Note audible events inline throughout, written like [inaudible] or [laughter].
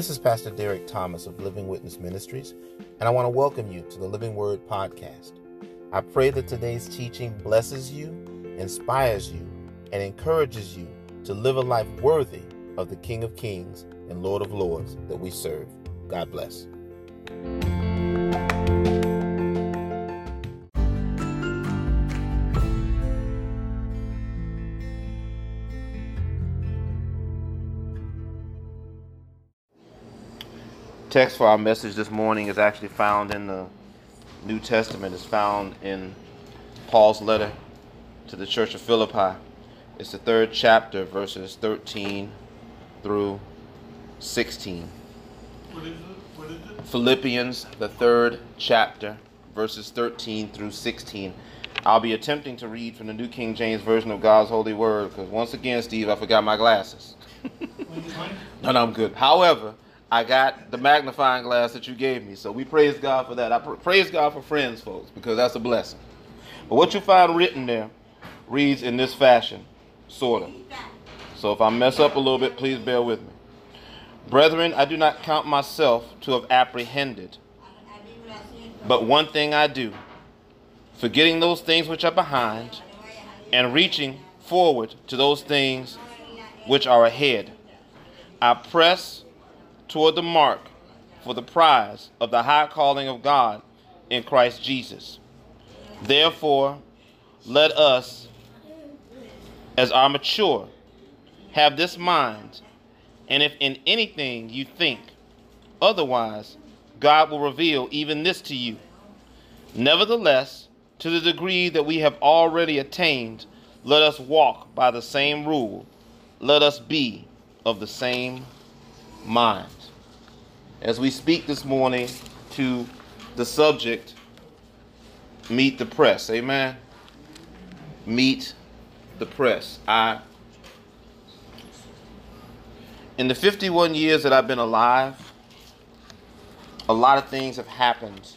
This is Pastor Derrick Thomas of Living Witness Ministries, and I want to welcome you to the Living Word podcast. I pray that today's teaching blesses you, inspires you, and encourages you to live a life worthy of the King of Kings and Lord of Lords that we serve. God bless. Text for our message this morning is actually found in the New Testament. It's found in Paul's letter to the church of Philippi. It's the third chapter, verses 13 through 16. What is it? What is it? Philippians, the third chapter, verses 13 through 16. I'll be attempting to read from the New King James Version of God's Holy Word because once again, Steve, I forgot my glasses. When you find- No, no, I'm good. However, I got the magnifying glass that you gave me, so we praise God for that. I pr- praise God for friends, folks, because that's a blessing. But what you find written there reads in this fashion, sort of. So if I mess up a little bit, please bear with me. Brethren, I do not count myself to have apprehended, but one thing I do, forgetting those things which are behind, and reaching forward to those things which are ahead. I press toward the mark for the prize of the high calling of God in Christ Jesus. Therefore, let us, as are mature, have this mind, and if in anything you think otherwise, God will reveal even this to you. Nevertheless, to the degree that we have already attained, let us walk by the same rule. Let us be of the same mind. As we speak this morning to the subject, meet the press. Amen. Meet the press. I, in the 51 years that I've been alive, a lot of things have happened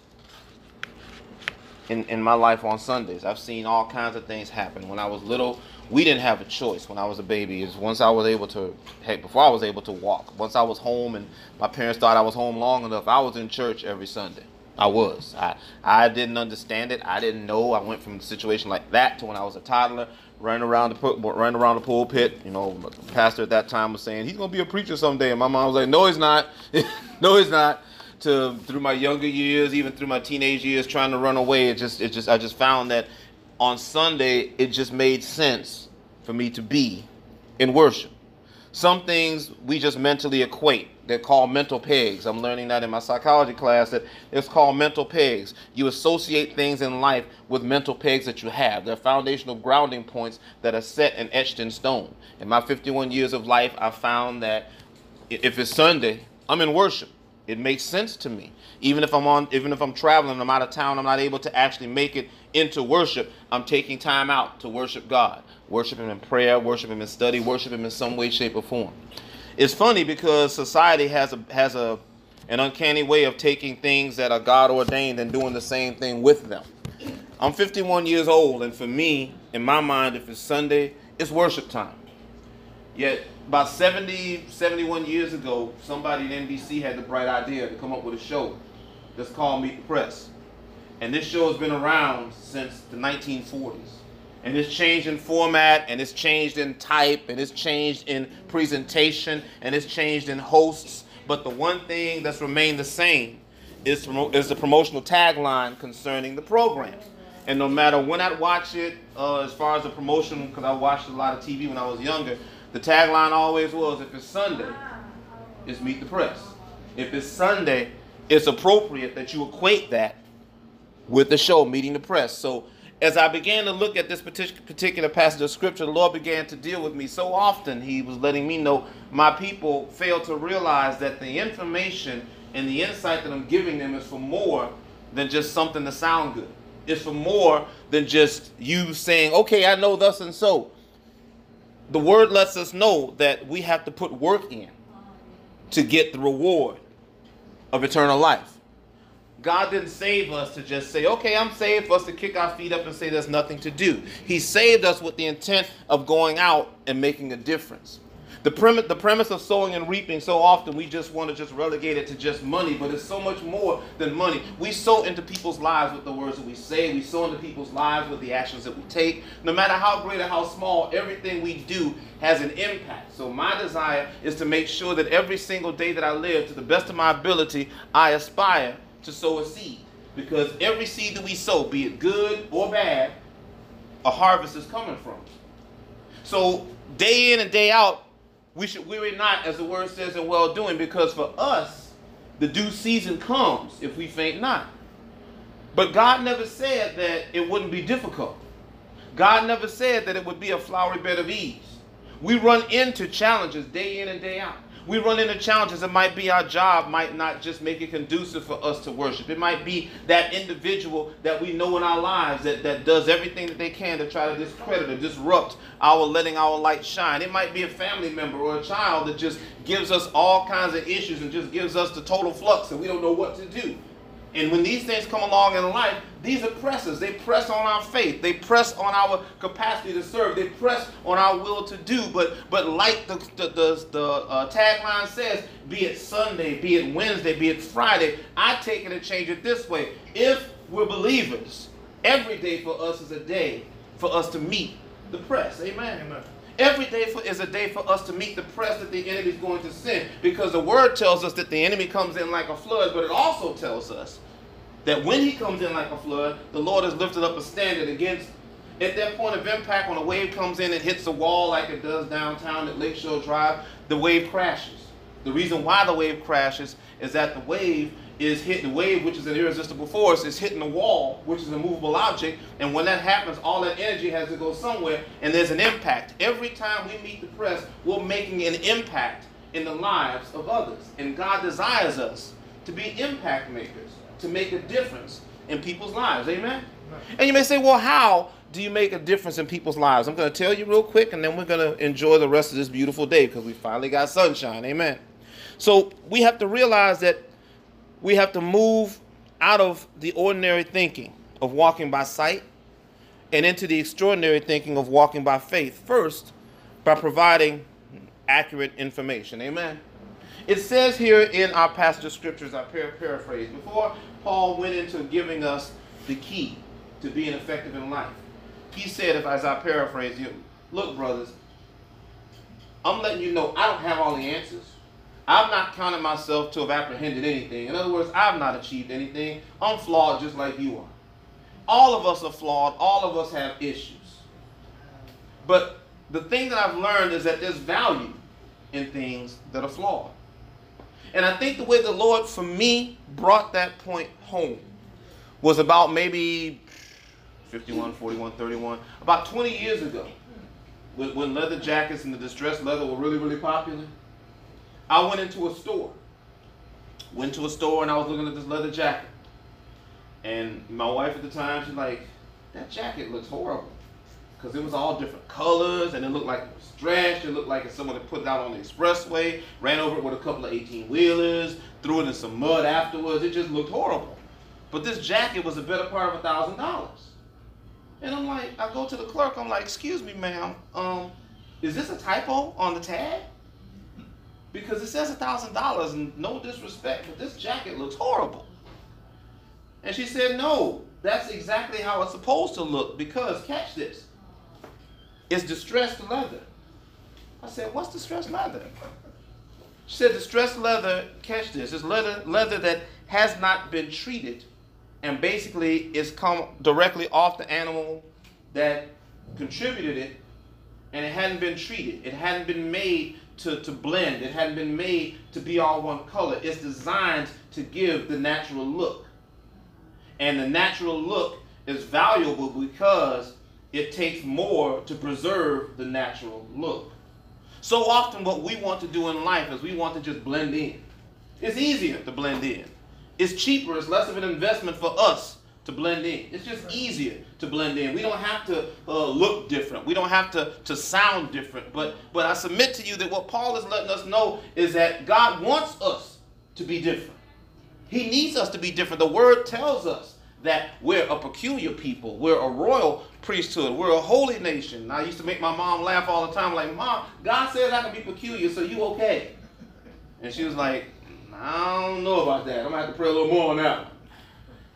in, in my life on Sundays. I've seen all kinds of things happen. When I was little, we didn't have a choice when I was a baby. Is once I was able to, hey, before I was able to walk, once I was home and my parents thought I was home long enough, I was in church every Sunday. I was. I I didn't understand it. I didn't know. I went from a situation like that to when I was a toddler, running around the running around the pulpit. You know, the pastor at that time was saying he's gonna be a preacher someday, and my mom was like, "No, he's not. [laughs] no, he's not." To through my younger years, even through my teenage years, trying to run away, it just it just I just found that on Sunday it just made sense for me to be in worship. Some things we just mentally equate. They're called mental pegs. I'm learning that in my psychology class that it's called mental pegs. You associate things in life with mental pegs that you have. They're foundational grounding points that are set and etched in stone. In my 51 years of life, I found that if it's Sunday, I'm in worship. It makes sense to me. Even if I'm on, even if I'm traveling, I'm out of town, I'm not able to actually make it into worship. I'm taking time out to worship God, worship Him in prayer, worship Him in study, worship Him in some way, shape, or form. It's funny because society has a has a an uncanny way of taking things that are God ordained and doing the same thing with them. I'm 51 years old, and for me, in my mind, if it's Sunday, it's worship time. Yet, about 70, 71 years ago, somebody at NBC had the bright idea to come up with a show that's called Meet the Press. And this show has been around since the 1940s. And it's changed in format, and it's changed in type, and it's changed in presentation, and it's changed in hosts. But the one thing that's remained the same is, is the promotional tagline concerning the program. And no matter when I watch it, uh, as far as the promotion, because I watched a lot of TV when I was younger, the tagline always was if it's Sunday, it's Meet the Press. If it's Sunday, it's appropriate that you equate that with the show, Meeting the Press. So as I began to look at this particular passage of scripture, the Lord began to deal with me so often. He was letting me know my people fail to realize that the information and the insight that I'm giving them is for more than just something to sound good. It's for more than just you saying, okay, I know thus and so. The word lets us know that we have to put work in to get the reward of eternal life. God didn't save us to just say, okay, I'm saved for us to kick our feet up and say there's nothing to do. He saved us with the intent of going out and making a difference. The the premise of sowing and reaping, so often we just want to just relegate it to just money, but it's so much more than money. We sow into people's lives with the words that we say, we sow into people's lives with the actions that we take. No matter how great or how small, everything we do has an impact. So my desire is to make sure that every single day that I live, to the best of my ability, I aspire to sow a seed. Because every seed that we sow, be it good or bad, a harvest is coming from. So day in and day out, we should weary not, as the word says, in well doing, because for us, the due season comes if we faint not. But God never said that it wouldn't be difficult. God never said that it would be a flowery bed of ease. We run into challenges day in and day out we run into challenges. It might be our job might not just make it conducive for us to worship. It might be that individual that we know in our lives that, that does everything that they can to try to discredit or disrupt our letting our light shine. It might be a family member or a child that just gives us all kinds of issues and just gives us the total flux and we don't know what to do. And when these things come along in life, these oppressors, they press on our faith. They press on our capacity to serve. They press on our will to do. But but like the the, the, the uh, tagline says, be it Sunday, be it Wednesday, be it Friday, I take it and change it this way. If we're believers, every day for us is a day for us to meet the press. Amen. Amen. Every day for, is a day for us to meet the press that the enemy is going to send because the word tells us that the enemy comes in like a flood, but it also tells us that when he comes in like a flood, the Lord has lifted up a standard against. At that point of impact, when a wave comes in and hits a wall like it does downtown at Lakeshore Drive, the wave crashes. The reason why the wave crashes is that the wave is hitting the wave, which is an irresistible force, is hitting the wall, which is a movable object. And when that happens, all that energy has to go somewhere, and there's an impact. Every time we meet the press, we're making an impact in the lives of others. And God desires us to be impact makers to make a difference in people's lives. Amen? And you may say, well, how do you make a difference in people's lives? I'm going to tell you real quick, and then we're going to enjoy the rest of this beautiful day because we finally got sunshine. Amen. So we have to realize that we have to move out of the ordinary thinking of walking by sight and into the extraordinary thinking of walking by faith first by providing accurate information. Amen. It says here in our passage of scriptures, I paraphrase, before Paul went into giving us the key to being effective in life. He said, if as I paraphrase you, look, brothers, I'm letting you know I don't have all the answers. I've not counted myself to have apprehended anything. In other words, I've not achieved anything. I'm flawed just like you are. All of us are flawed. All of us have issues. But the thing that I've learned is that there's value in things that are flawed. And I think the way the Lord, for me, brought that point home was about maybe 51, 41, 31, about 20 years ago, when leather jackets and the distressed leather were really, really popular. I went into a store. Went to a store and I was looking at this leather jacket. And my wife at the time, she's like, that jacket looks horrible because it was all different colors and it looked like it was stretched. It looked like someone had put it out on the expressway, ran over it with a couple of 18 wheelers, threw it in some mud afterwards. It just looked horrible. But this jacket was a better part of a thousand dollars. And I'm like, I go to the clerk, I'm like, excuse me, ma'am, um, is this a typo on the tag? Because it says a thousand dollars and no disrespect, but this jacket looks horrible. And she said, no, that's exactly how it's supposed to look because, catch this, it's distressed leather. I said, what's distressed leather? She said, distressed leather, catch this, it's leather, leather that has not been treated and basically it's come directly off the animal that contributed it and it hadn't been treated. It hadn't been made to, to blend. It hadn't been made to be all one color. It's designed to give the natural look. And the natural look is valuable because it takes more to preserve the natural look. So often, what we want to do in life is we want to just blend in. It's easier to blend in. It's cheaper, it's less of an investment for us to blend in. It's just easier to blend in. We don't have to uh, look different. We don't have to, to sound different. But, but I submit to you that what Paul is letting us know is that God wants us to be different. He needs us to be different. The word tells us that we're a peculiar people. We're a royal priesthood. We're a holy nation. I used to make my mom laugh all the time, like, Mom, God says I can be peculiar, so you okay? And she was like, I don't know about that. I'm gonna have to pray a little more on that.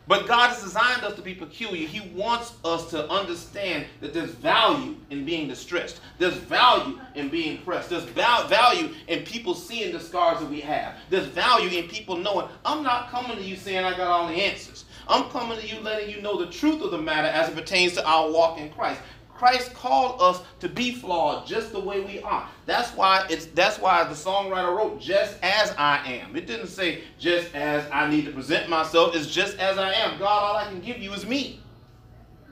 But God has designed us to be peculiar. He wants us to understand that there's value in being distressed. There's value in being pressed. There's value in people seeing the scars that we have. There's value in people knowing I'm not coming to you saying I got all the answers. I'm coming to you letting you know the truth of the matter as it pertains to our walk in Christ. Christ called us to be flawed just the way we are. That's why it's that's why the songwriter wrote just as I am. It didn't say just as I need to present myself. It's just as I am. God, all I can give you is me.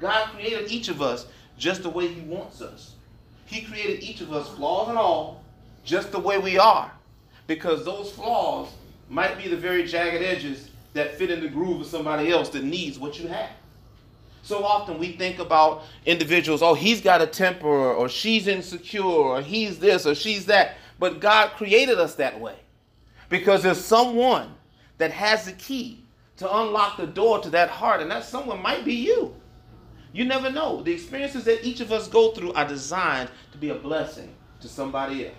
God created each of us just the way he wants us. He created each of us flaws and all just the way we are. Because those flaws might be the very jagged edges that fit in the groove of somebody else that needs what you have. So often we think about individuals, oh, he's got a temper, or she's insecure, or he's this, or she's that. But God created us that way because there's someone that has the key to unlock the door to that heart, and that someone might be you. You never know. The experiences that each of us go through are designed to be a blessing to somebody else.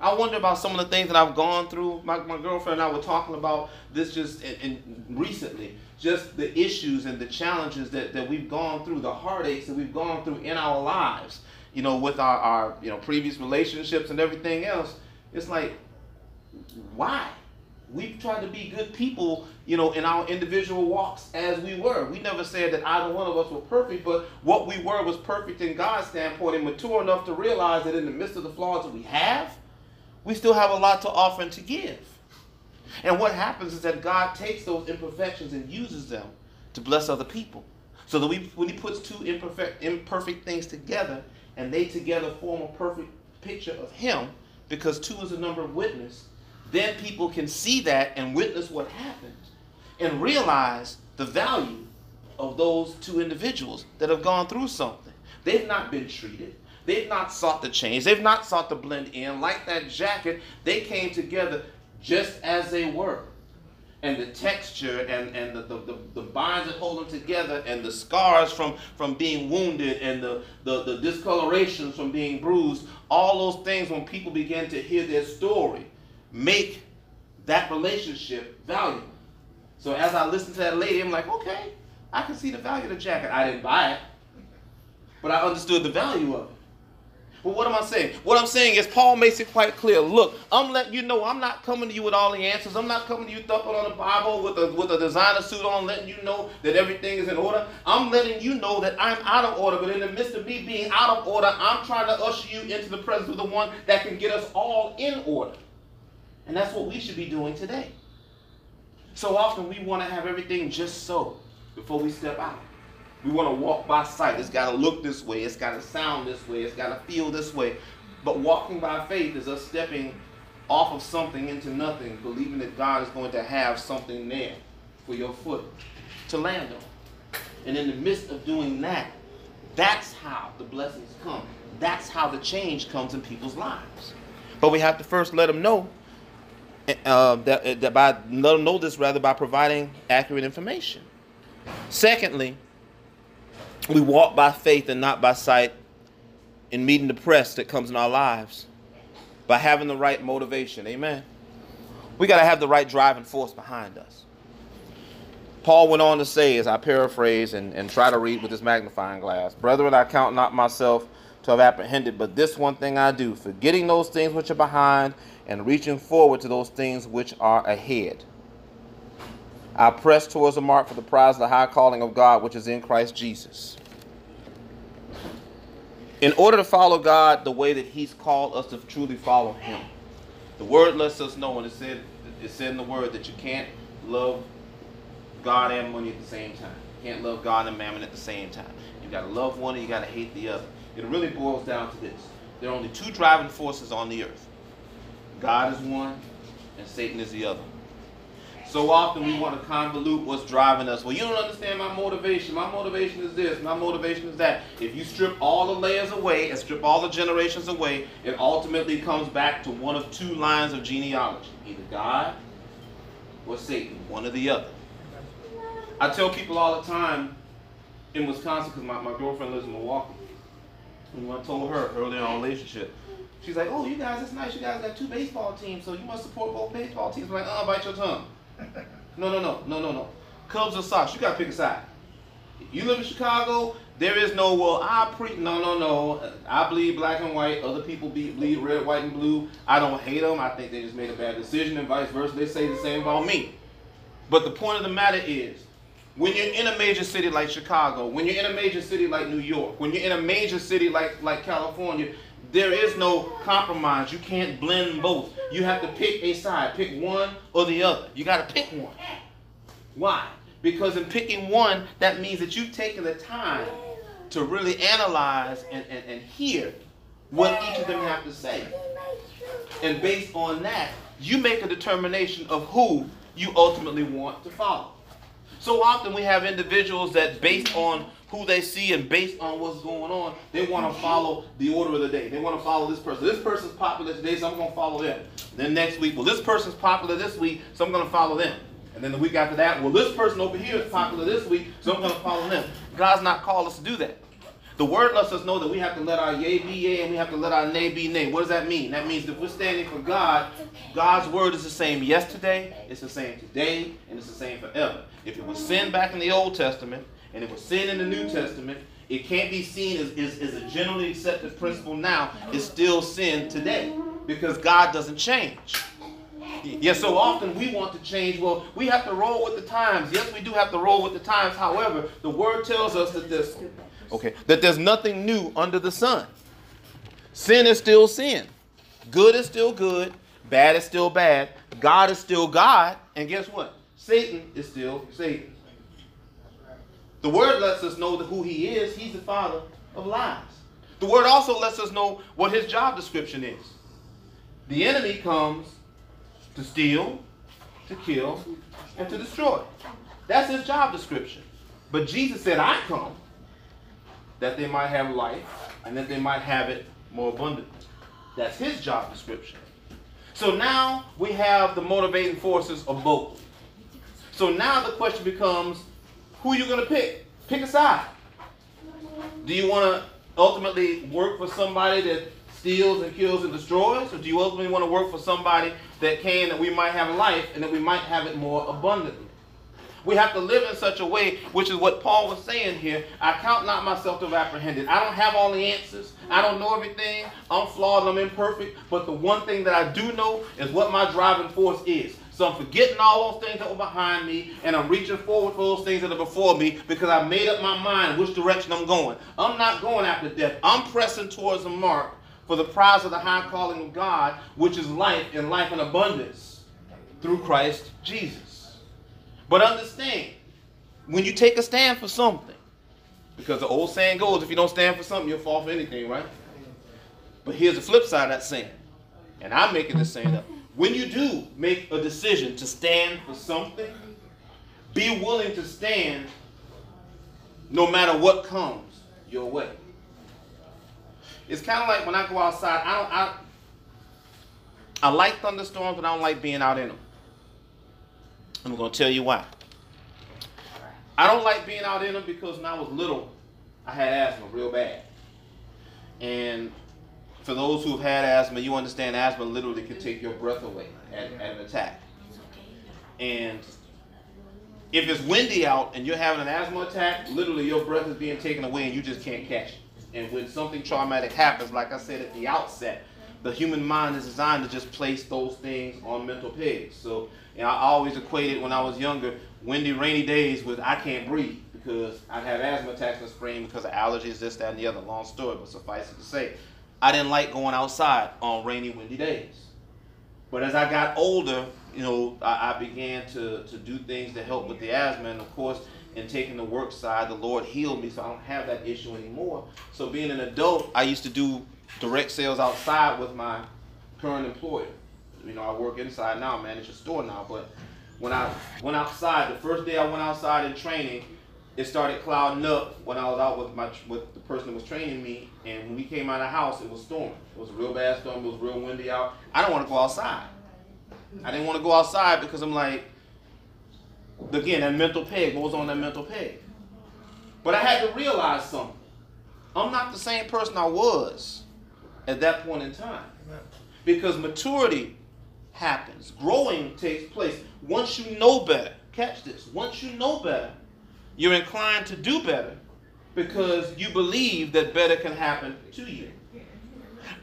I wonder about some of the things that I've gone through. My, my girlfriend and I were talking about this just in, in recently just the issues and the challenges that, that we've gone through, the heartaches that we've gone through in our lives, you know, with our, our you know previous relationships and everything else. It's like, why? We've tried to be good people, you know, in our individual walks as we were. We never said that either one of us were perfect, but what we were was perfect in God's standpoint and mature enough to realize that in the midst of the flaws that we have, we still have a lot to offer and to give. And what happens is that God takes those imperfections and uses them to bless other people. So that we, when He puts two imperfect, imperfect things together, and they together form a perfect picture of Him, because two is a number of witness, then people can see that and witness what happened and realize the value of those two individuals that have gone through something. They've not been treated. They've not sought to change. They've not sought to blend in. Like that jacket, they came together just as they were. And the texture and, and the, the, the, the binds that hold them together and the scars from, from being wounded and the, the, the discolorations from being bruised, all those things, when people begin to hear their story, make that relationship valuable. So as I listened to that lady, I'm like, okay, I can see the value of the jacket. I didn't buy it, but I understood the value of it. But what am I saying? What I'm saying is Paul makes it quite clear. Look, I'm letting you know I'm not coming to you with all the answers. I'm not coming to you thumping on the Bible with a with a designer suit on, letting you know that everything is in order. I'm letting you know that I'm out of order. But in the midst of me being out of order, I'm trying to usher you into the presence of the one that can get us all in order. And that's what we should be doing today. So often we want to have everything just so before we step out. We want to walk by sight. It's got to look this way. It's got to sound this way. It's got to feel this way. But walking by faith is us stepping off of something into nothing, believing that God is going to have something there for your foot to land on. And in the midst of doing that, that's how the blessings come. That's how the change comes in people's lives. But we have to first let them know uh, that, that by let them know this rather by providing accurate information. Secondly, we walk by faith and not by sight in meeting the press that comes in our lives by having the right motivation. Amen. We got to have the right driving force behind us. Paul went on to say, as I paraphrase and, and try to read with this magnifying glass, Brethren, I count not myself to have apprehended, but this one thing I do, forgetting those things which are behind and reaching forward to those things which are ahead. I press towards the mark for the prize of the high calling of God which is in Christ Jesus. In order to follow God the way that He's called us to truly follow Him, the Word lets us know, and it said, it said in the Word that you can't love God and money at the same time. You can't love God and mammon at the same time. You got to love one and you got to hate the other. It really boils down to this: there are only two driving forces on the earth. God is one, and Satan is the other. So often we want to convolute what's driving us. Well, you don't understand my motivation. My motivation is this. My motivation is that. If you strip all the layers away and strip all the generations away, it ultimately comes back to one of two lines of genealogy either God or Satan, one or the other. I tell people all the time in Wisconsin because my, my girlfriend lives in Milwaukee. And when I told her early in our relationship, she's like, "Oh, you guys, it's nice. You guys got two baseball teams, so you must support both baseball teams." I'm like, "Oh, bite your tongue." No, no, no, no, no, no. Cubs or Sox, you gotta pick a side. You live in Chicago, there is no well. I pre no, no, no. I bleed black and white. Other people be, bleed red, white, and blue. I don't hate them. I think they just made a bad decision, and vice versa. They say the same about me. But the point of the matter is, when you're in a major city like Chicago, when you're in a major city like New York, when you're in a major city like like California, there is no compromise. You can't blend both. You have to pick a side. Pick one or the other. You got to pick one. Why? Because in picking one, that means that you've taken the time to really analyze and, and, and hear what each of them have to say. And based on that, you make a determination of who you ultimately want to follow. So often we have individuals that, based on who they see and based on what's going on, they want to follow the order of the day. They want to follow this person. This person's popular today, so I'm going to follow them. Then next week, well, this person's popular this week, so I'm going to follow them. And then the week after that, well, this person over here is popular this week, so I'm going to follow them. God's not called us to do that. The word lets us know that we have to let our yea be yea and we have to let our nay be nay. What does that mean? That means if we're standing for God, God's word is the same yesterday, it's the same today, and it's the same forever. If it was sin back in the Old Testament and it was sin in the New Testament, it can't be seen as, as, as a generally accepted principle now. It's still sin today because God doesn't change. Yes, so often we want to change. Well, we have to roll with the times. Yes, we do have to roll with the times. However, the word tells us that this Okay, that there's nothing new under the sun. Sin is still sin. Good is still good. Bad is still bad. God is still God. And guess what? Satan is still Satan. The word lets us know who he is. He's the father of lies. The word also lets us know what his job description is. The enemy comes to steal, to kill, and to destroy. That's his job description. But Jesus said, I come that they might have life and that they might have it more abundantly. That's his job description. So now we have the motivating forces of both. So now the question becomes who are you to pick? Pick a side. Do you want to ultimately work for somebody that steals and kills and destroys? Or do you ultimately want to work for somebody that can, that we might have life and that we might have it more abundantly? We have to live in such a way, which is what Paul was saying here. I count not myself to have apprehended. I don't have all the answers. I don't know everything. I'm flawed I'm imperfect. But the one thing that I do know is what my driving force is. So I'm forgetting all those things that were behind me and I'm reaching forward for those things that are before me because I made up my mind which direction I'm going. I'm not going after death. I'm pressing towards the mark for the prize of the high calling of God, which is life and life in abundance through Christ Jesus. But understand, when you take a stand for something, because the old saying goes, if you don't stand for something, you'll fall for anything, right? But here's the flip side of that saying. And I'm making this saying up. When you do make a decision to stand for something, be willing to stand no matter what comes your way. It's kind of like when I go outside, I don't I, I like thunderstorms, but I don't like being out in them. I'm going to tell you why. I don't like being out in them because when I was little, I had asthma real bad. And for those who have had asthma, you understand asthma literally can take your breath away at, at an attack. And if it's windy out and you're having an asthma attack, literally your breath is being taken away and you just can't catch it. And when something traumatic happens, like I said at the outset, the human mind is designed to just place those things on mental pegs. So know, I always equated when I was younger, windy, rainy days with I can't breathe because I'd have asthma attacks in the spring because of allergies, this, that, and the other. Long story, but suffice it to say, I didn't like going outside on rainy, windy days. But as I got older, you know, I, I began to, to do things to help with the asthma. And of course, in taking the work side, the Lord healed me, so I don't have that issue anymore. So being an adult, I used to do direct sales outside with my current employer you know, I work inside now, manage a store now. But when I went outside, the first day I went outside in training, it started clouding up when I was out with my with the person that was training me. And when we came out of the house, it was storming. It was a real bad storm. It was real windy out. I don't want to go outside. I didn't want to go outside because I'm like, Again, that mental peg goes on that mental peg. But I had to realize something. I'm not the same person I was at that point in time. Because maturity happens, growing takes place. Once you know better, catch this, once you know better, you're inclined to do better because you believe that better can happen to you.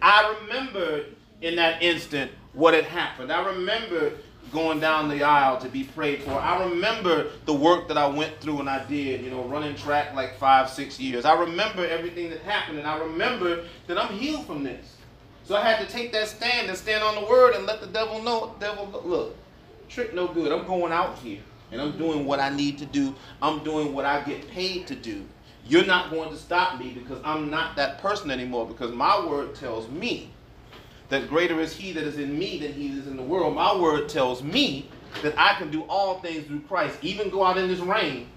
I remembered in that instant what had happened. I remember going down the aisle to be prayed for. I remember the work that I went through and I did, you know, running track like five, six years. I remember everything that happened and I remember that I'm healed from this. So I had to take that stand and stand on the word and let the devil know, devil, look, trick no good. I'm going out here and I'm doing what I need to do. I'm doing what I get paid to do. You're not going to stop me because I'm not that person anymore because my word tells me that greater is he that is in me than he is in the world. My word tells me that I can do all things through Christ, even go out in this rain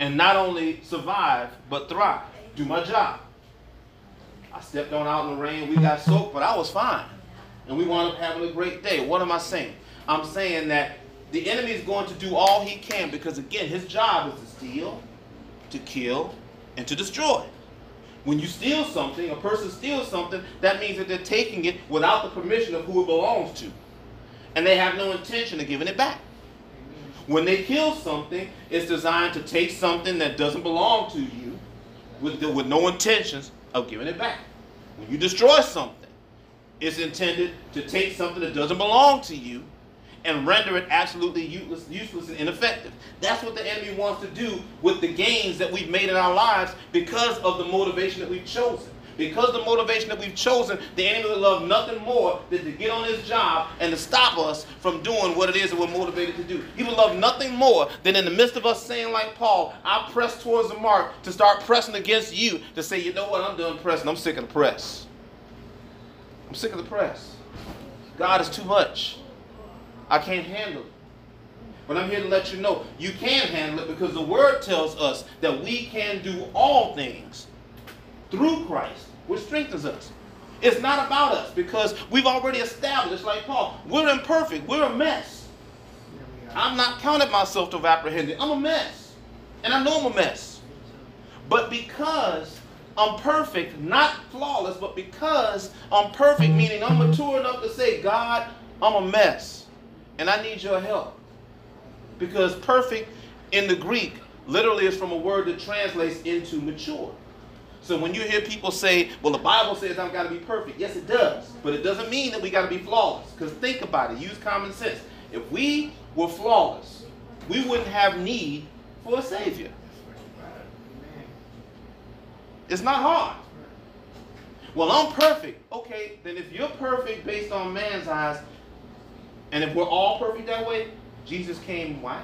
and not only survive, but thrive. Do my job. I stepped on out in the rain, we got soaked, but I was fine. And we wound up having a great day. What am I saying? I'm saying that the enemy is going to do all he can because, again, his job is to steal, to kill, and to destroy. When you steal something, a person steals something, that means that they're taking it without the permission of who it belongs to. And they have no intention of giving it back. When they kill something, it's designed to take something that doesn't belong to you with, the, with no intentions of giving it back. When you destroy something, it's intended to take something that doesn't belong to you and render it absolutely useless, useless and ineffective. That's what the enemy wants to do with the gains that we've made in our lives because of the motivation that we've chosen. Because the motivation that we've chosen, the enemy will love nothing more than to get on his job and to stop us from doing what it is that we're motivated to do. He would love nothing more than in the midst of us saying, like Paul, I press towards the mark to start pressing against you, to say, you know what, I'm done pressing. I'm sick of the press. I'm sick of the press. God is too much. I can't handle it. But I'm here to let you know you can handle it because the word tells us that we can do all things through Christ, which strengthens us. It's not about us because we've already established, like Paul, we're imperfect, we're a mess. I'm not counting myself to have apprehended. I'm a mess. And I know I'm a mess. But because I'm perfect, not flawless, but because I'm perfect, meaning I'm mature enough to say, God, I'm a mess and I need your help. Because perfect in the Greek literally is from a word that translates into mature. So when you hear people say, well, the Bible says I've got to be perfect, yes, it does. But it doesn't mean that we got to be flawless. Because think about it, use common sense. If we were flawless, we wouldn't have need for a Savior. It's not hard. Well, I'm perfect. Okay, then if you're perfect based on man's eyes, and if we're all perfect that way, Jesus came why?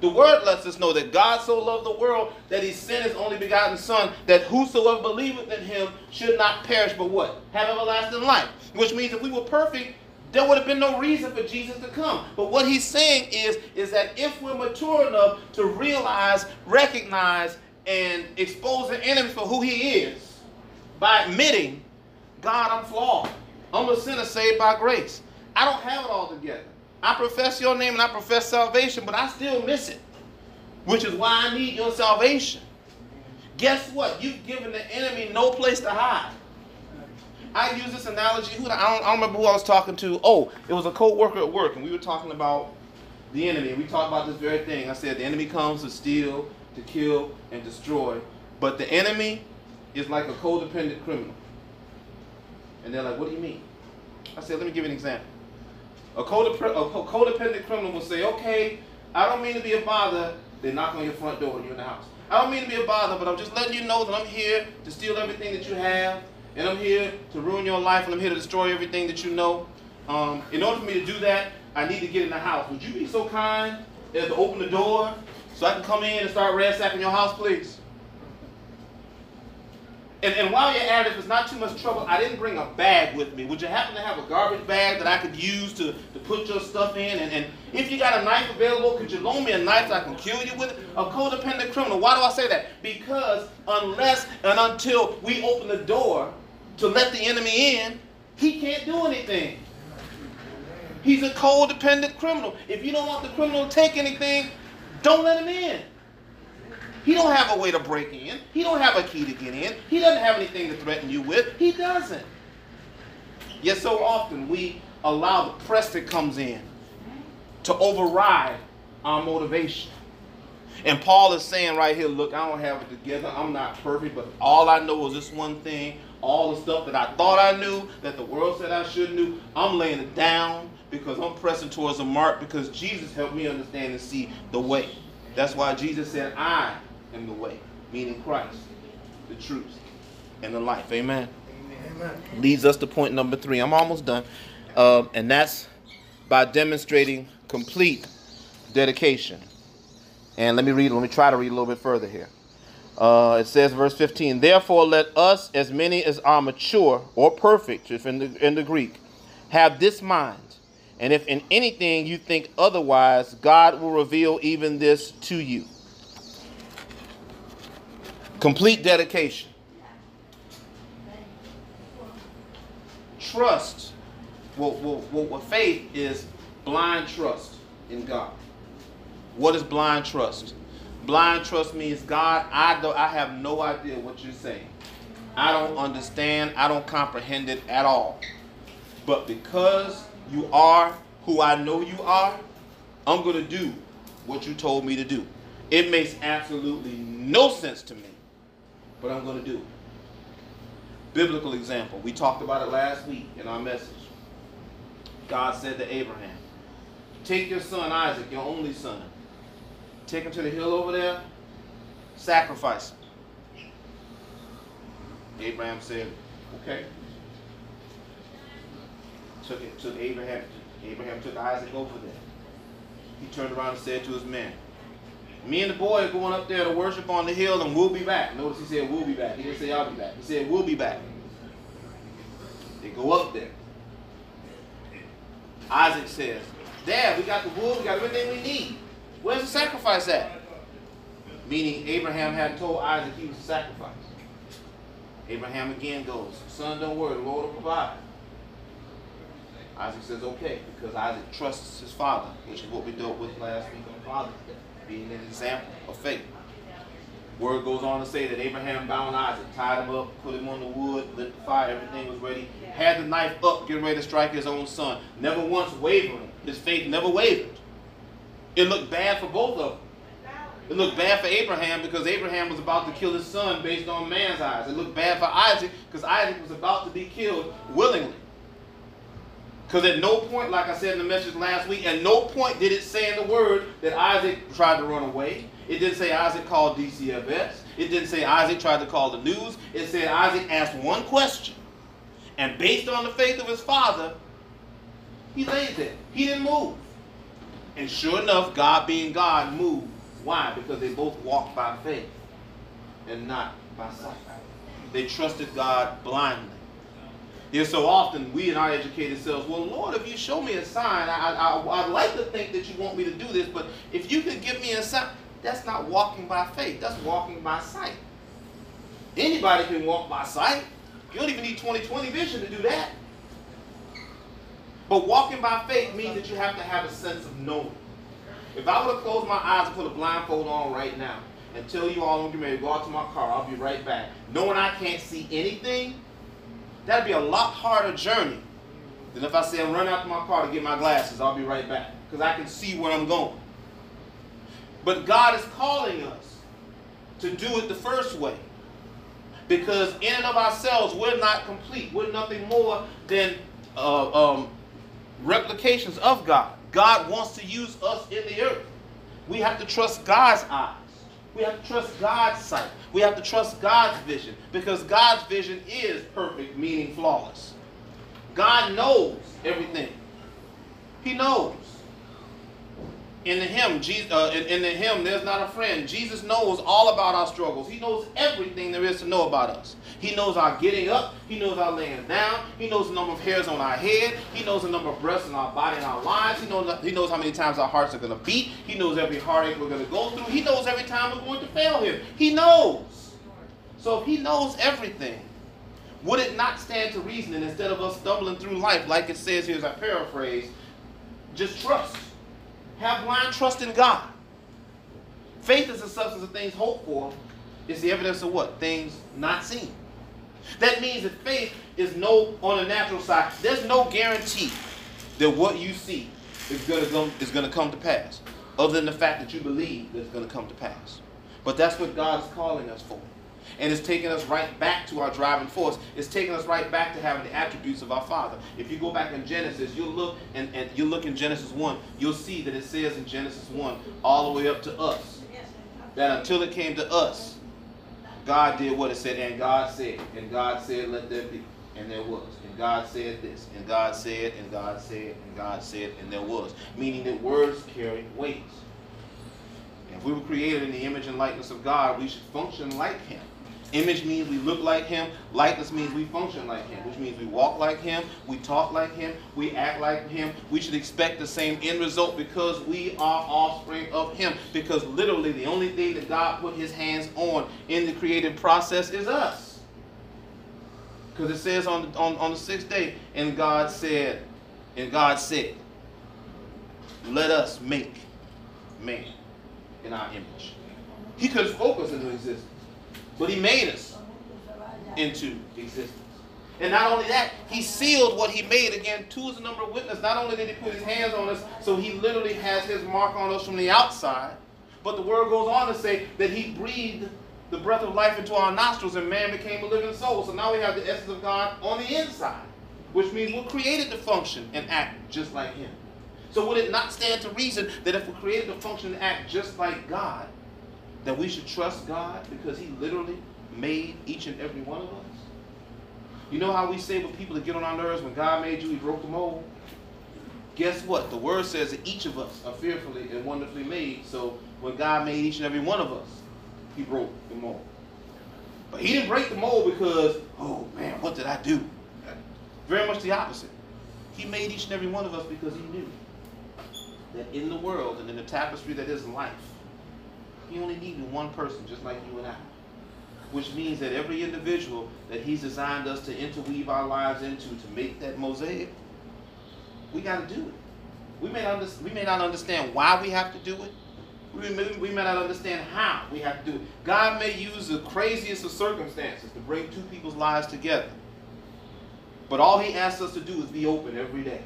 The word lets us know that God so loved the world that he sent his only begotten Son, that whosoever believeth in him should not perish, but what? Have everlasting life. Which means if we were perfect, there would have been no reason for Jesus to come. But what he's saying is, is that if we're mature enough to realize, recognize, and expose the enemy for who he is, by admitting, God, I'm flawed. I'm a sinner saved by grace. I don't have it all together. I profess your name and I profess salvation, but I still miss it, which is why I need your salvation. Guess what? You've given the enemy no place to hide. I use this analogy. I don't, I don't remember who I was talking to. Oh, it was a co-worker at work, and we were talking about the enemy. We talked about this very thing. I said the enemy comes to steal, to kill, and destroy. But the enemy is like a codependent criminal. And they're like, what do you mean? I said, let me give you an example. A, codep- a codependent criminal will say, okay, I don't mean to be a bother. They knock on your front door when you're in the house. I don't mean to be a bother, but I'm just letting you know that I'm here to steal everything that you have, and I'm here to ruin your life, and I'm here to destroy everything that you know. Um, in order for me to do that, I need to get in the house. Would you be so kind as to open the door so I can come in and start ransacking your house, please? And, and while you're at it, if it's not too much trouble, I didn't bring a bag with me. Would you happen to have a garbage bag that I could use to, to put your stuff in? And, and if you got a knife available, could you loan me a knife so I can kill you with it? A codependent criminal. Why do I say that? Because unless and until we open the door to let the enemy in, he can't do anything. He's a codependent criminal. If you don't want the criminal to take anything, don't let him in. He don't have a way to break in. He don't have a key to get in. He doesn't have anything to threaten you with. He doesn't. Yet so often we allow the press that comes in to override our motivation. And Paul is saying right here, look, I don't have it together. I'm not perfect, but all I know is this one thing. All the stuff that I thought I knew, that the world said I should knew, I'm laying it down because I'm pressing towards the mark because Jesus helped me understand and see the way. That's why Jesus said, I am the way, meaning Christ, the truth, and the life. Amen. Amen. Leads us to point number three. I'm almost done. Um, and that's by demonstrating complete dedication. And let me read, let me try to read a little bit further here. Uh, it says, verse 15, Therefore let us, as many as are mature or perfect, if in the, in the Greek, have this mind. And if in anything you think otherwise, God will reveal even this to you. Complete dedication. Trust. Well, well, well, well, faith is blind trust in God. What is blind trust? Blind trust means God, I don't I have no idea what you're saying. I don't understand, I don't comprehend it at all. But because you are who I know you are, I'm going to do what you told me to do. It makes absolutely no sense to me, but I'm going to do it. Biblical example. We talked about it last week in our message. God said to Abraham, Take your son Isaac, your only son, take him to the hill over there, sacrifice him. Abraham said, Okay. Took it, took Abraham, Abraham took Isaac over there. He turned around and said to his men, Me and the boy are going up there to worship on the hill and we'll be back. Notice he said we'll be back. He didn't say I'll be back. He said we'll be back. They go up there. Isaac says, Dad, we got the wool, we got everything we need. Where's the sacrifice at? Meaning Abraham had told Isaac he was a sacrifice. Abraham again goes, Son, don't worry, the Lord will provide. Isaac says, okay, because Isaac trusts his father, which is what we dealt with last week on Father's Day, being an example of faith. Word goes on to say that Abraham bound Isaac, tied him up, put him on the wood, lit the fire, everything was ready, had the knife up, getting ready to strike his own son. Never once wavering. His faith never wavered. It looked bad for both of them. It looked bad for Abraham because Abraham was about to kill his son based on man's eyes. It looked bad for Isaac because Isaac was about to be killed willingly. Because at no point, like I said in the message last week, at no point did it say in the word that Isaac tried to run away. It didn't say Isaac called DCFS. It didn't say Isaac tried to call the news. It said Isaac asked one question. And based on the faith of his father, he laid there. He didn't move. And sure enough, God being God moved. Why? Because they both walked by faith and not by sight. They trusted God blindly. Yeah, so often we in our educated selves, well, Lord, if you show me a sign, I, I, I'd like to think that you want me to do this, but if you could give me a sign, that's not walking by faith. That's walking by sight. Anybody can walk by sight. You don't even need 20/20 vision to do that. But walking by faith means that you have to have a sense of knowing. If I were to close my eyes and put a blindfold on right now and tell you all I'm getting ready to go out to my car, I'll be right back, knowing I can't see anything, that'd be a lot harder journey than if I say I'm running out to my car to get my glasses, I'll be right back. Because I can see where I'm going. But God is calling us to do it the first way. Because in and of ourselves, we're not complete. We're nothing more than uh, um, replications of God. God wants to use us in the earth. We have to trust God's eyes. We have to trust God's sight. We have to trust God's vision because God's vision is perfect, meaning flawless. God knows everything. He knows. In the hymn, Jesus, uh, in, in the hymn, there's not a friend. Jesus knows all about our struggles. He knows everything there is to know about us. He knows our getting up. He knows our laying down. He knows the number of hairs on our head. He knows the number of breaths in our body and our lives. He knows, he knows how many times our hearts are going to beat. He knows every heartache we're going to go through. He knows every time we're going to fail him. He knows. So if he knows everything, would it not stand to reason that instead of us stumbling through life, like it says here as I paraphrase, just trust. Have blind trust in God. Faith is the substance of things hoped for. It's the evidence of what? Things not seen. That means that faith is no on the natural side. There's no guarantee that what you see is gonna come, is gonna come to pass, other than the fact that you believe that it's gonna come to pass. But that's what God is calling us for. And it's taking us right back to our driving force. It's taking us right back to having the attributes of our Father. If you go back in Genesis, you'll look and, and you look in Genesis 1, you'll see that it says in Genesis 1 all the way up to us. That until it came to us, God did what it said, and God said, and God said, let there be, and there was. And God said this, and God said, and God said, and God said, and there was. Meaning that words carry weight. If we were created in the image and likeness of God, we should function like Him. Image means we look like him. Likeness means we function like him, which means we walk like him, we talk like him, we act like him. We should expect the same end result because we are offspring of him. Because literally the only thing that God put his hands on in the creative process is us. Because it says on, on, on the sixth day, and God said, and God said, let us make man in our image. He could have into existence. But he made us into existence. And not only that, he sealed what he made. Again, two is the number of witnesses. Not only did he put his hands on us, so he literally has his mark on us from the outside, but the word goes on to say that he breathed the breath of life into our nostrils and man became a living soul. So now we have the essence of God on the inside, which means we're created to function and act just like him. So would it not stand to reason that if we're created to function and act just like God, that we should trust God because He literally made each and every one of us? You know how we say with people that get on our nerves when God made you, He broke the mold? Guess what? The word says that each of us are fearfully and wonderfully made. So when God made each and every one of us, He broke the mold. But He didn't break the mold because, oh man, what did I do? Very much the opposite. He made each and every one of us because He knew that in the world and in the tapestry that is life, only needed one person just like you and I. Which means that every individual that he's designed us to interweave our lives into to make that mosaic, we got to do it. We may, not, we may not understand why we have to do it. We may, we may not understand how we have to do it. God may use the craziest of circumstances to bring two people's lives together. But all he asks us to do is be open every day.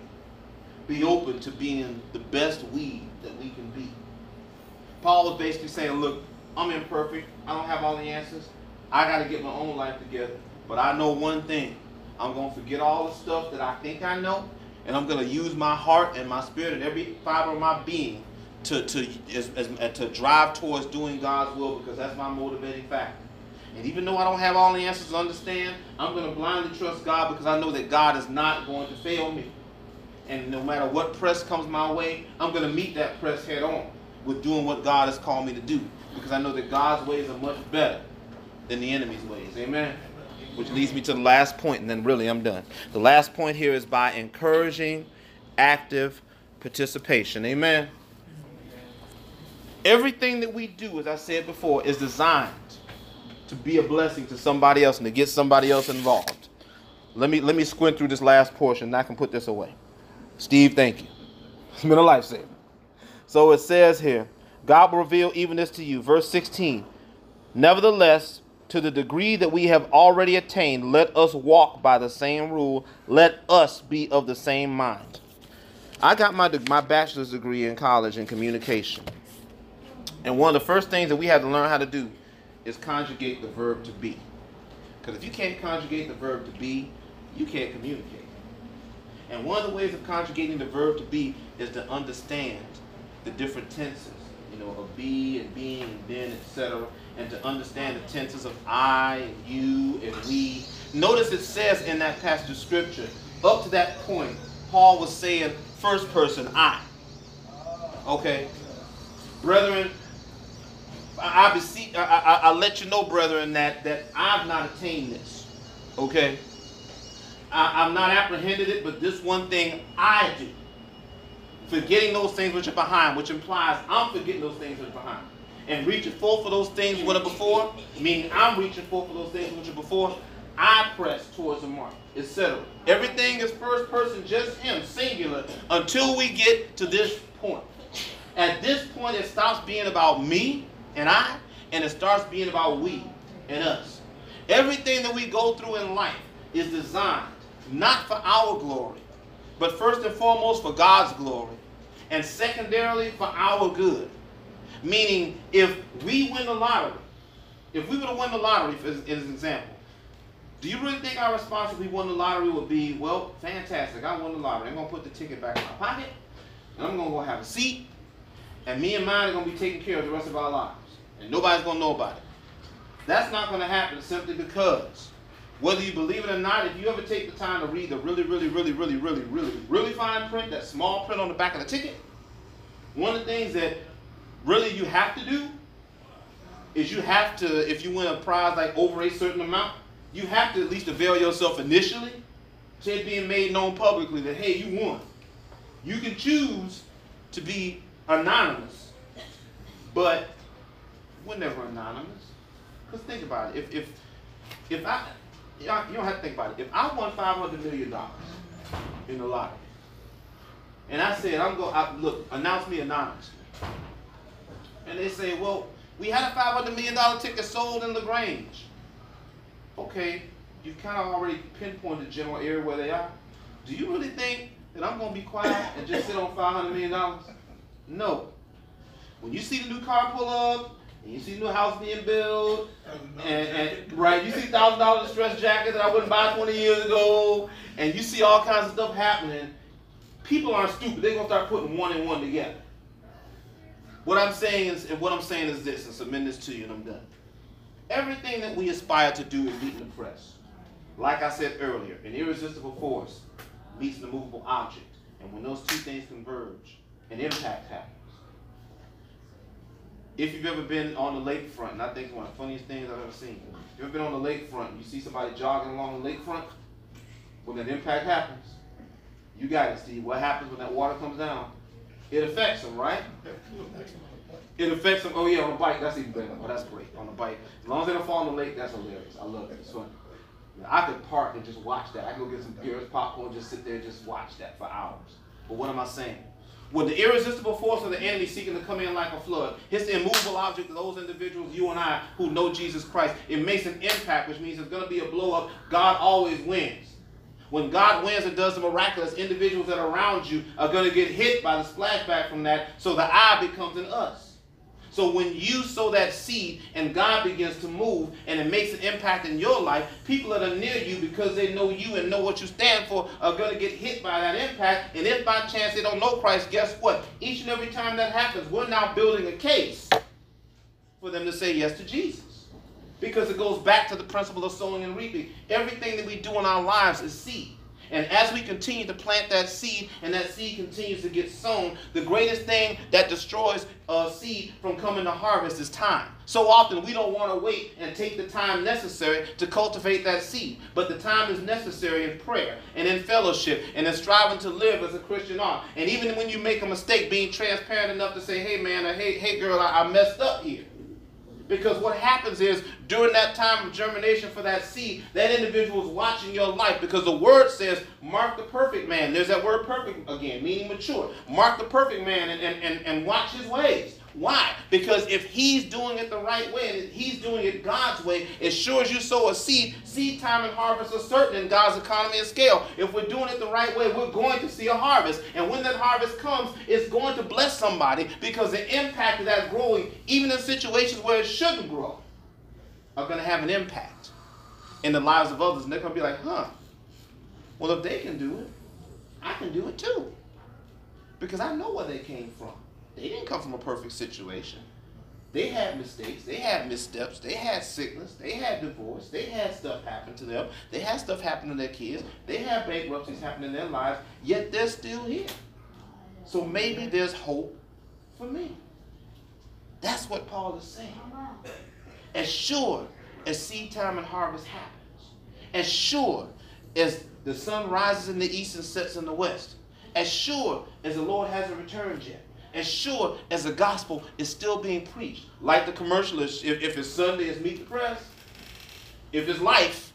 Be open to being the best we that we can be. Paul was basically saying, look, I'm imperfect. I don't have all the answers. I got to get my own life together. But I know one thing. I'm going to forget all the stuff that I think I know, and I'm going to use my heart and my spirit and every fiber of my being to, to, as, as, to drive towards doing God's will because that's my motivating factor. And even though I don't have all the answers to understand, I'm going to blindly trust God because I know that God is not going to fail me. And no matter what press comes my way, I'm going to meet that press head on with doing what God has called me to do. Because I know that God's ways are much better than the enemy's ways. Amen. Which leads me to the last point, and then really I'm done. The last point here is by encouraging active participation. Amen. Everything that we do, as I said before, is designed to be a blessing to somebody else and to get somebody else involved. Let me let me squint through this last portion and I can put this away. Steve, thank you. It's been a lifesaver. So it says here, God will reveal even this to you. Verse 16. Nevertheless, to the degree that we have already attained, let us walk by the same rule. Let us be of the same mind. I got my, my bachelor's degree in college in communication. And one of the first things that we have to learn how to do is conjugate the verb to be. Because if you can't conjugate the verb to be, you can't communicate. And one of the ways of conjugating the verb to be is to understand the different tenses, you know, of be and being and been, etc., and to understand the tenses of I and you and we. Notice it says in that passage of scripture, up to that point, Paul was saying first person I. Okay, brethren, I, beseech, I, I, I let you know, brethren, that that I've not attained this. Okay, I, I've not apprehended it, but this one thing I do forgetting those things which are behind, which implies I'm forgetting those things which are behind. And reaching forth for those things which are before, meaning I'm reaching forth for those things which are before. I press towards the mark, etc. Everything is first person, just him, singular, until we get to this point. At this point, it stops being about me and I, and it starts being about we and us. Everything that we go through in life is designed not for our glory, but first and foremost for God's glory, and secondarily for our good. Meaning, if we win the lottery, if we were to win the lottery, as, as an example, do you really think our response if we won the lottery would be, well, fantastic, I won the lottery. I'm going to put the ticket back in my pocket, and I'm going to go have a seat, and me and mine are going to be taken care of the rest of our lives. And nobody's going to know about it. That's not going to happen simply because whether you believe it or not, if you ever take the time to read the really, really, really, really, really, really, really fine print, that small print on the back of the ticket, one of the things that really you have to do is you have to, if you win a prize like over a certain amount, you have to at least avail yourself initially to it being made known publicly that, hey, you won. You can choose to be anonymous, but we're never anonymous. Because think about it. If, if, if I, you don't have to think about it. If I won $500 million in the lottery, and I said, I'm going, look, announce me anonymously. And they say, well, we had a $500 million ticket sold in LaGrange. Okay, you've kind of already pinpointed the general area where they are. Do you really think that I'm going to be quiet and just sit on $500 million? No. When you see the new car pull up, you see new house being built, and, and right, you see thousand dollar distress jacket that I wouldn't buy 20 years ago, and you see all kinds of stuff happening. People aren't stupid. They're gonna start putting one and one together. What I'm saying is, and what I'm saying is this, and submit this to you, and I'm done. Everything that we aspire to do is meet the press. Like I said earlier, an irresistible force meets an immovable object. And when those two things converge, an impact happens. If you've ever been on the lakefront, and I think one of the funniest things I've ever seen. If you've ever been on the lakefront, you see somebody jogging along the lakefront, when that impact happens, you got it, Steve. What happens when that water comes down? It affects them, right? It affects them. Oh yeah, on a bike, that's even better. Oh, that's great. On a bike, as long as they don't fall in the lake, that's hilarious. I love it. It's fun. I could park and just watch that. I could go get some beers, popcorn, just sit there and just watch that for hours. But what am I saying? When the irresistible force of the enemy seeking to come in like a flood the immovable object those individuals, you and I, who know Jesus Christ, it makes an impact, which means it's going to be a blow up. God always wins. When God wins and does the miraculous, individuals that are around you are going to get hit by the splashback from that, so the I becomes an us. So when you sow that seed and God begins to move and it makes an impact in your life, people that are near you because they know you and know what you stand for are going to get hit by that impact. And if by chance they don't know Christ, guess what? Each and every time that happens, we're now building a case for them to say yes to Jesus. Because it goes back to the principle of sowing and reaping. Everything that we do in our lives is seed. And as we continue to plant that seed and that seed continues to get sown, the greatest thing that destroys a seed from coming to harvest is time. So often we don't want to wait and take the time necessary to cultivate that seed. But the time is necessary in prayer and in fellowship and in striving to live as a Christian are. And even when you make a mistake, being transparent enough to say, hey man, or hey, hey girl, I, I messed up here. Because what happens is during that time of germination for that seed, that individual is watching your life because the word says, mark the perfect man. There's that word perfect again, meaning mature. Mark the perfect man and, and, and, and watch his ways. Why? Because if he's doing it the right way and he's doing it God's way, as sure as you sow a seed, seed time and harvest are certain in God's economy and scale. If we're doing it the right way, we're going to see a harvest. And when that harvest comes, it's going to bless somebody because the impact of that growing, even in situations where it shouldn't grow, are going to have an impact in the lives of others. And they're going to be like, huh, well, if they can do it, I can do it too. Because I know where they came from. They didn't come from a perfect situation. They had mistakes, they had missteps, they had sickness, they had divorce, they had stuff happen to them, they had stuff happen to their kids, they had bankruptcies happen in their lives, yet they're still here. So maybe there's hope for me. That's what Paul is saying. As sure as seed time and harvest happens, as sure as the sun rises in the east and sets in the west, as sure as the Lord hasn't returned yet, as sure as the gospel is still being preached. Like the commercialist, if, if it's Sunday, it's meet the press. If it's life,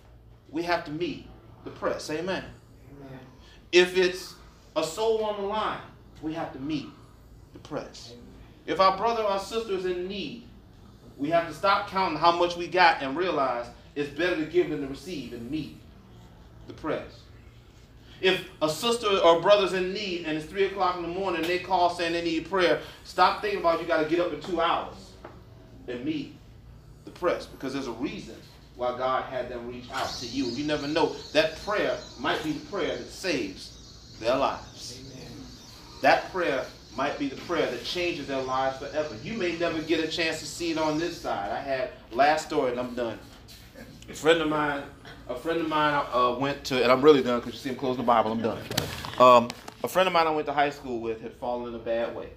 we have to meet the press. Amen. Amen. If it's a soul on the line, we have to meet the press. If our brother or sister is in need, we have to stop counting how much we got and realize it's better to give than to receive and meet the press. If a sister or brother's in need and it's 3 o'clock in the morning and they call saying they need prayer, stop thinking about you got to get up in two hours and meet the press because there's a reason why God had them reach out to you. You never know. That prayer might be the prayer that saves their lives. Amen. That prayer might be the prayer that changes their lives forever. You may never get a chance to see it on this side. I had last story and I'm done. A friend of mine, a friend of mine uh, went to, and I'm really done because you see him close the Bible. I'm done. Um, a friend of mine I went to high school with had fallen in a bad way,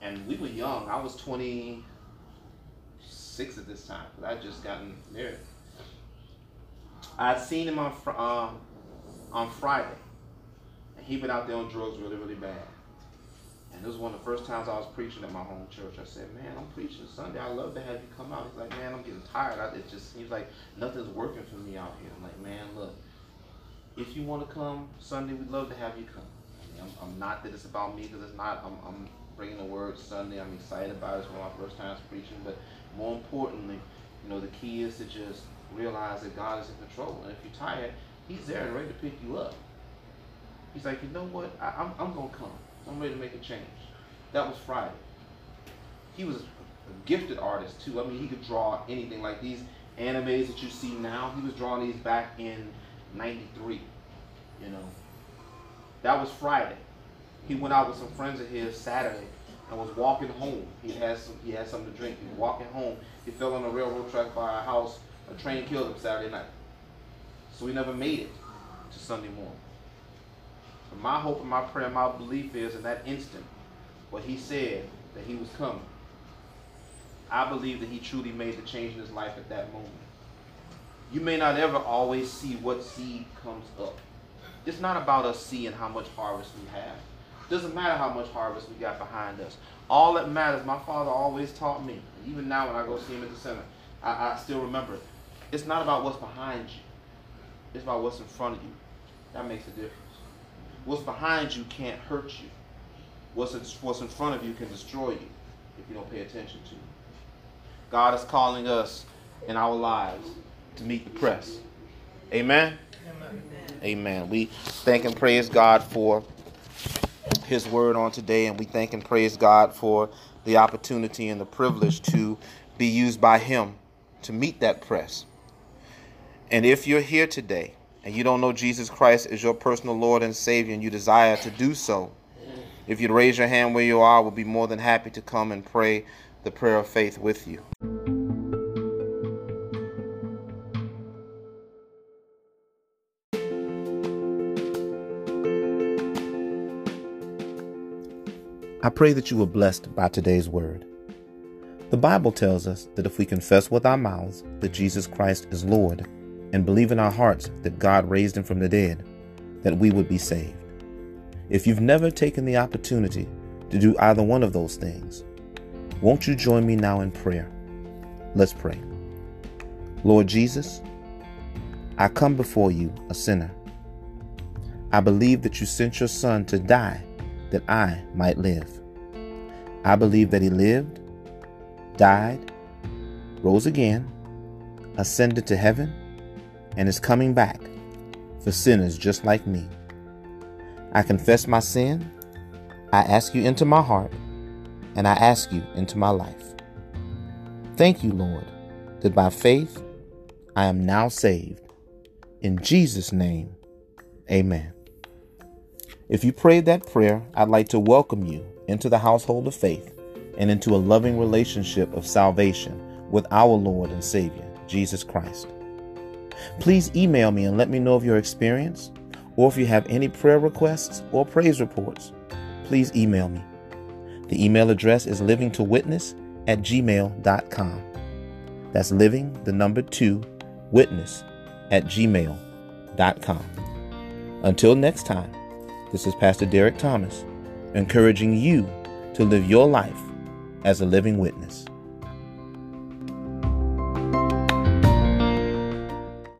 and we were young. I was 26 at this time because I just gotten married. I had seen him on um, on Friday, and he'd been out there on drugs really, really bad. And this was one of the first times I was preaching at my home church. I said, man, I'm preaching Sunday. I love to have you come out. He's like, man, I'm getting tired. I, it just seems like nothing's working for me out here. I'm like, man, look, if you want to come Sunday, we'd love to have you come. I mean, I'm, I'm not that it's about me because it's not. I'm, I'm bringing the word Sunday. I'm excited about it. It's one of my first times preaching. But more importantly, you know, the key is to just realize that God is in control. And if you're tired, He's there and ready to pick you up. He's like, you know what? I, I'm, I'm going to come. I'm ready to make a change. That was Friday. He was a gifted artist too. I mean, he could draw anything like these animes that you see now. He was drawing these back in '93. You know, that was Friday. He went out with some friends of his Saturday and was walking home. He had some. He had something to drink. He was walking home. He fell on a railroad track by our house. A train killed him Saturday night. So he never made it to Sunday morning. My hope and my prayer, and my belief is in that instant, what he said that he was coming. I believe that he truly made the change in his life at that moment. You may not ever always see what seed comes up. It's not about us seeing how much harvest we have. It doesn't matter how much harvest we got behind us. All that matters, my father always taught me, even now when I go see him at the center, I, I still remember it. It's not about what's behind you. It's about what's in front of you. That makes a difference. What's behind you can't hurt you. What's in, what's in front of you can destroy you if you don't pay attention to. God is calling us in our lives to meet the press. Amen? Amen. Amen. We thank and praise God for his word on today, and we thank and praise God for the opportunity and the privilege to be used by him to meet that press. And if you're here today and you don't know Jesus Christ as your personal Lord and Savior and you desire to do so, if you'd raise your hand where you are, we'll be more than happy to come and pray the prayer of faith with you. I pray that you were blessed by today's word. The Bible tells us that if we confess with our mouths that Jesus Christ is Lord and believe in our hearts that God raised him from the dead, that we would be saved. If you've never taken the opportunity to do either one of those things, won't you join me now in prayer? Let's pray. Lord Jesus, I come before you a sinner. I believe that you sent your Son to die that I might live. I believe that he lived, died, rose again, ascended to heaven, and is coming back for sinners just like me. I confess my sin, I ask you into my heart, and I ask you into my life. Thank you, Lord, that by faith I am now saved. In Jesus' name, amen. If you prayed that prayer, I'd like to welcome you into the household of faith and into a loving relationship of salvation with our Lord and Savior, Jesus Christ. Please email me and let me know of your experience, or if you have any prayer requests or praise reports, please email me. The email address is livingtowitness at gmail.com. That's living, the number two, witness at gmail.com. Until next time, this is Pastor Derrick Thomas, encouraging you to live your life as a living witness.